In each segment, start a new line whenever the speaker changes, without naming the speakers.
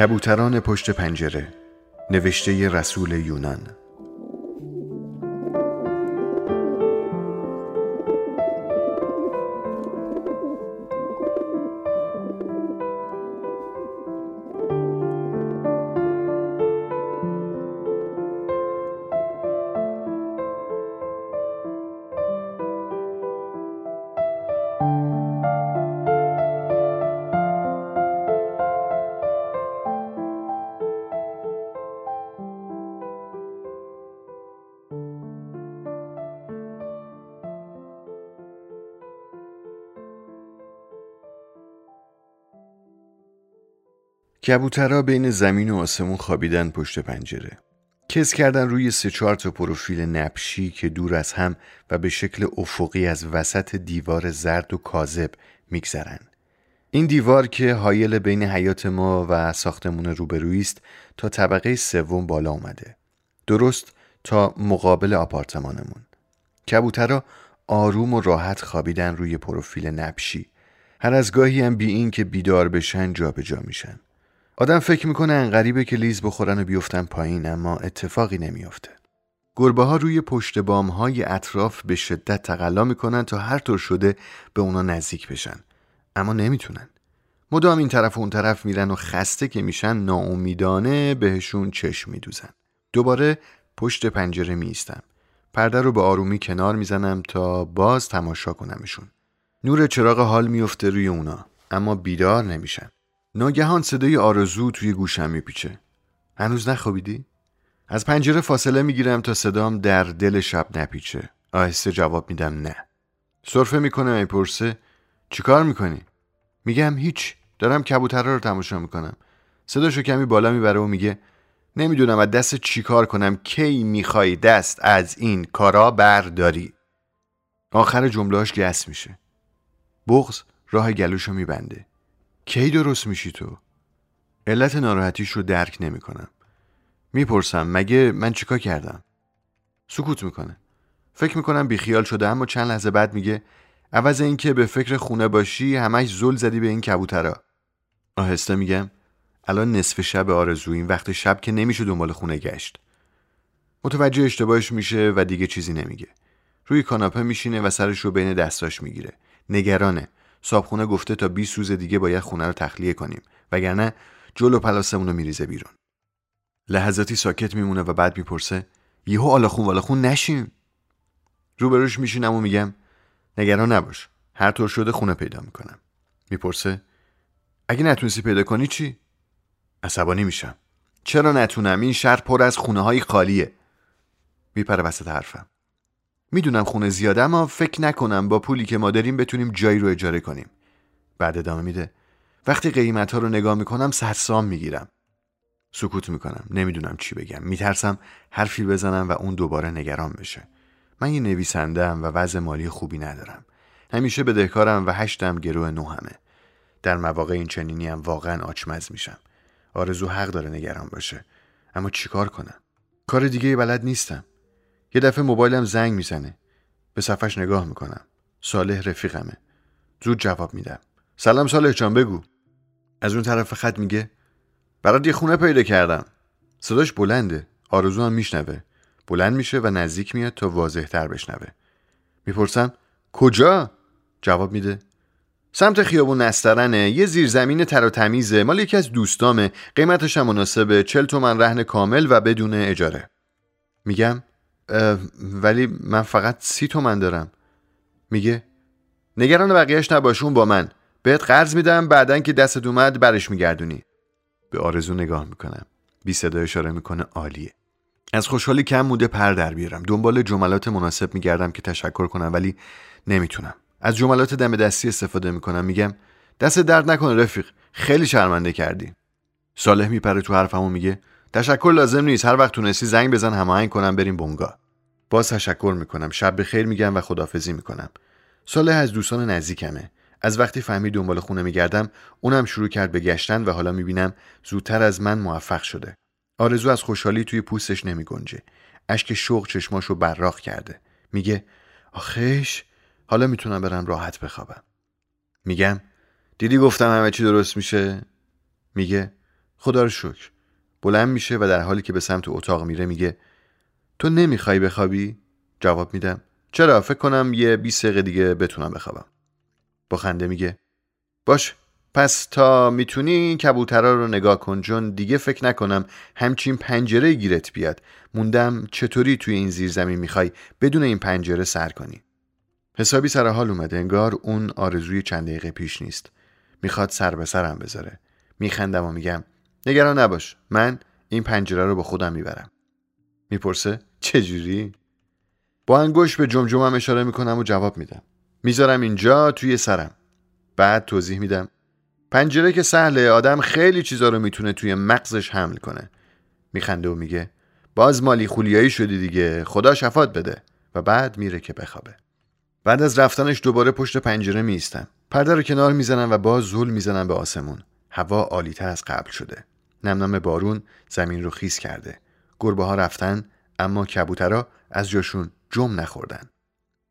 کبوتران پشت پنجره نوشته رسول یونان. کبوترها بین زمین و آسمون خوابیدن پشت پنجره. کس کردن روی سه چهار تا پروفیل نپشی که دور از هم و به شکل افقی از وسط دیوار زرد و کاذب میگذرن. این دیوار که حایل بین حیات ما و ساختمون روبرویی است تا طبقه سوم بالا اومده. درست تا مقابل آپارتمانمون. کبوترها آروم و راحت خوابیدن روی پروفیل نپشی هر از گاهی هم بی این که بیدار بشن جابجا جا میشن. آدم فکر می‌کنه انقریبه که لیز بخورن و بیفتن پایین اما اتفاقی نمیافته. گربه ها روی پشت بام های اطراف به شدت تقلا می‌کنن تا هر طور شده به اونا نزدیک بشن اما نمی‌تونن. مدام این طرف و اون طرف میرن و خسته که میشن ناامیدانه بهشون چشم میدوزن. دوباره پشت پنجره میستم. پرده رو به آرومی کنار می‌زنم تا باز تماشا کنمشون. نور چراغ حال میفته روی اونا اما بیدار نمیشن. ناگهان صدای آرزو توی گوشم میپیچه. هنوز نخوابیدی؟ از پنجره فاصله می‌گیرم تا صدام در دل شب نپیچه. آهسته جواب میدم نه. صرفه می‌کنه می‌پرسه چیکار می‌کنی؟ میگم هیچ. دارم کبوترها رو تماشا می‌کنم. صداشو کمی بالا می‌بره و میگه نمی‌دونم از دست چیکار کنم. کی می‌خوای دست از این کارا برداری؟ آخر جملهاش گس میشه. بغز راه گلوشو میبنده. کی درست میشی تو؟ علت ناراحتیش رو درک نمی‌کنم. می‌پرسم مگه من چیکار کردم؟ سکوت می‌کنه. فکر می‌کنم بیخیال شده اما چند لحظه بعد میگه عوض اینکه به فکر خونه باشی همش زل زدی به این کبوترا. آهسته میگم الان نصف شب آرزویم وقت شب که نمیشه دنبال خونه گشت. متوجه اشتباهش میشه و دیگه چیزی نمیگه. روی کاناپه میشینه و سرش رو بین دستاش می‌گیره. نگرانه. صابخونه گفته تا 20 روز دیگه باید خونه رو تخلیه کنیم وگرنه جلو پلاسمون رو میریزه بیرون. لحظاتی ساکت میمونه و بعد می‌پرسه یهو آلاخون والاخون نشیم روبروش میشینم و میگم نگران نباش هر طور شده خونه پیدا می‌کنم. می‌پرسه اگه نتونستی پیدا کنی چی؟ عصبانی میشم. چرا نتونم؟ این شهر پر از خونه های خالیه. میپره وسط حرفم. می‌دونم خونه زیاده اما فکر نکنم با پولی که ما داریم بتونیم جایی رو اجاره کنیم. بعد ادامه میده. وقتی قیمت ها رو نگاه می‌کنم سرسام می‌گیرم. سکوت می‌کنم. نمی‌دونم چی بگم. میترسم حرفی بزنم و اون دوباره نگران بشه. من یه نویسندم و وضع مالی خوبی ندارم. همیشه بدهکارم و هشتم گروه همه در مواقع این چنینی هم واقعا آچمز میشم. آرزو حق داره نگران باشه. اما چیکار کنم؟ کار دیگه بلد نیستم. یه دفعه موبایلم زنگ می‌زنه. به صفحش نگاه می‌کنم. صالح رفیقمه. زود جواب میدم. سلام صالح جان بگو. از اون طرف خط میگه برات یه خونه پیدا کردم. صداش بلنده. آرزو هم میشنوه. بلند میشه و نزدیک میاد تا واضح تر بشنوه. می‌پرسم کجا؟ جواب میده سمت خیابون نسترنه. یه زیرزمین تر و تمیزه. مال یکی از دوستامه. قیمتش هم مناسبه. چل تومن رهن کامل و بدون اجاره. میگم ولی من فقط سی تومن دارم. میگه نگران بقیهش نباش اون با من. بهت قرض میدم بعدا که دستت اومد برش میگردونی. به آرزو نگاه می‌کنم. بی صدا اشاره می‌کنه عالیه. از خوشحالی کم موده پر در بیارم. دنبال جملات مناسب میگردم که تشکر کنم ولی نمی‌تونم. از جملات دم دستی استفاده می‌کنم. میگم دست درد نکنه رفیق. خیلی شرمنده کردی. صالح میپره تو حرفمو میگه تشکر لازم نیست. هر وقت تونستی زنگ بزن هماهنگ کنم بریم بونگا باز تشکر می‌کنم. شب به خیر میگم و خدافزی می‌کنم. صالح از دوستان نزدیکمه. از وقتی فهمید دنبال خونه میگردم اونم شروع کرد به گشتن و حالا می‌بینم زودتر از من موفق شده. آرزو از خوشحالی توی پوستش نمیگنجه. اشک شوق چشماشو براق کرده. میگه آخش حالا می‌تونم برم راحت بخوابم. میگم دیدی گفتم همه چی درست میشه؟ میگه خدا رو شکر. بلند میشه و در حالی که به سمت اتاق میره میگه تو نمی‌خوای بخوابی؟ جواب میدم. چرا؟ فکر کنم یه 20 دقیقه دیگه بتونم بخوابم. با خنده میگه. باش پس تا می‌تونی این کبوترا رو نگاه کن چون دیگه فکر نکنم همچین پنجره گیرت بیاد. موندم چطوری توی این زیر زمین می‌خوای بدون این پنجره سر کنی. حسابی سر حال اومده. انگار اون آرزوی چند دقیقه پیش نیست. می‌خواد سر به سرم بذاره. میخندم و میگم نگران نباش. من این پنجره رو با خودم می‌برم. می‌پرسه چجوری؟ با انگوش به جمجمم اشاره می‌کنم و جواب میدم. می‌ذارم اینجا توی سرم. بعد توضیح میدم. پنجره که سهله آدم خیلی چیزا رو می‌تونه توی مغزش حمل کنه. میخنده و میگه باز مالی خولیایی شدی دیگه خدا شفات بده. و بعد میره که بخوابه. بعد از رفتنش دوباره پشت پنجره میستم پرده رو کنار می‌زنم و باز زول می‌زنم به آسمون. هوا عالیتر از قبل شده. نمنم بارون زمین رو خیس کرده. گربه ها رفتن. اما کبوترها از جاشون جم نخوردن.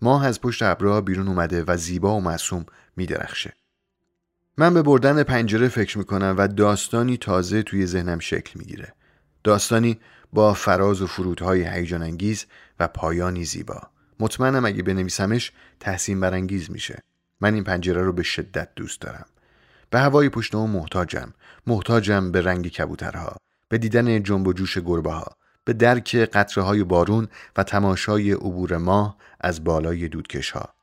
ماه از پشت ابرها بیرون اومده و زیبا و معصوم میدرخشه. من به بردن پنجره فکر می‌کنم و داستانی تازه توی ذهنم شکل می‌گیره. داستانی با فراز و فرودهای هیجان انگیز و پایانی زیبا. مطمئنم اگه بنویسمش تحسین برانگیز میشه. من این پنجره رو به شدت دوست دارم. به هوای پشت اون محتاجم. محتاجم به رنگ کبوترها. به دیدن جنب و جوش گربه ها به درک قطره های بارون و تماشای عبور ماه از بالای دودکش ها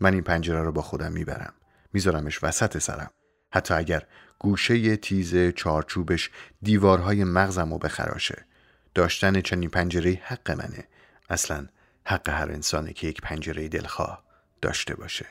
من این پنجره رو با خودم می‌برم. میذارمش وسط سرم. حتی اگر گوشه تیز چارچوبش دیوارهای مغزم رو بخراشه. داشتن چنین پنجره حق منه. اصلا حق هر انسانه که یک پنجره دلخواه داشته باشه.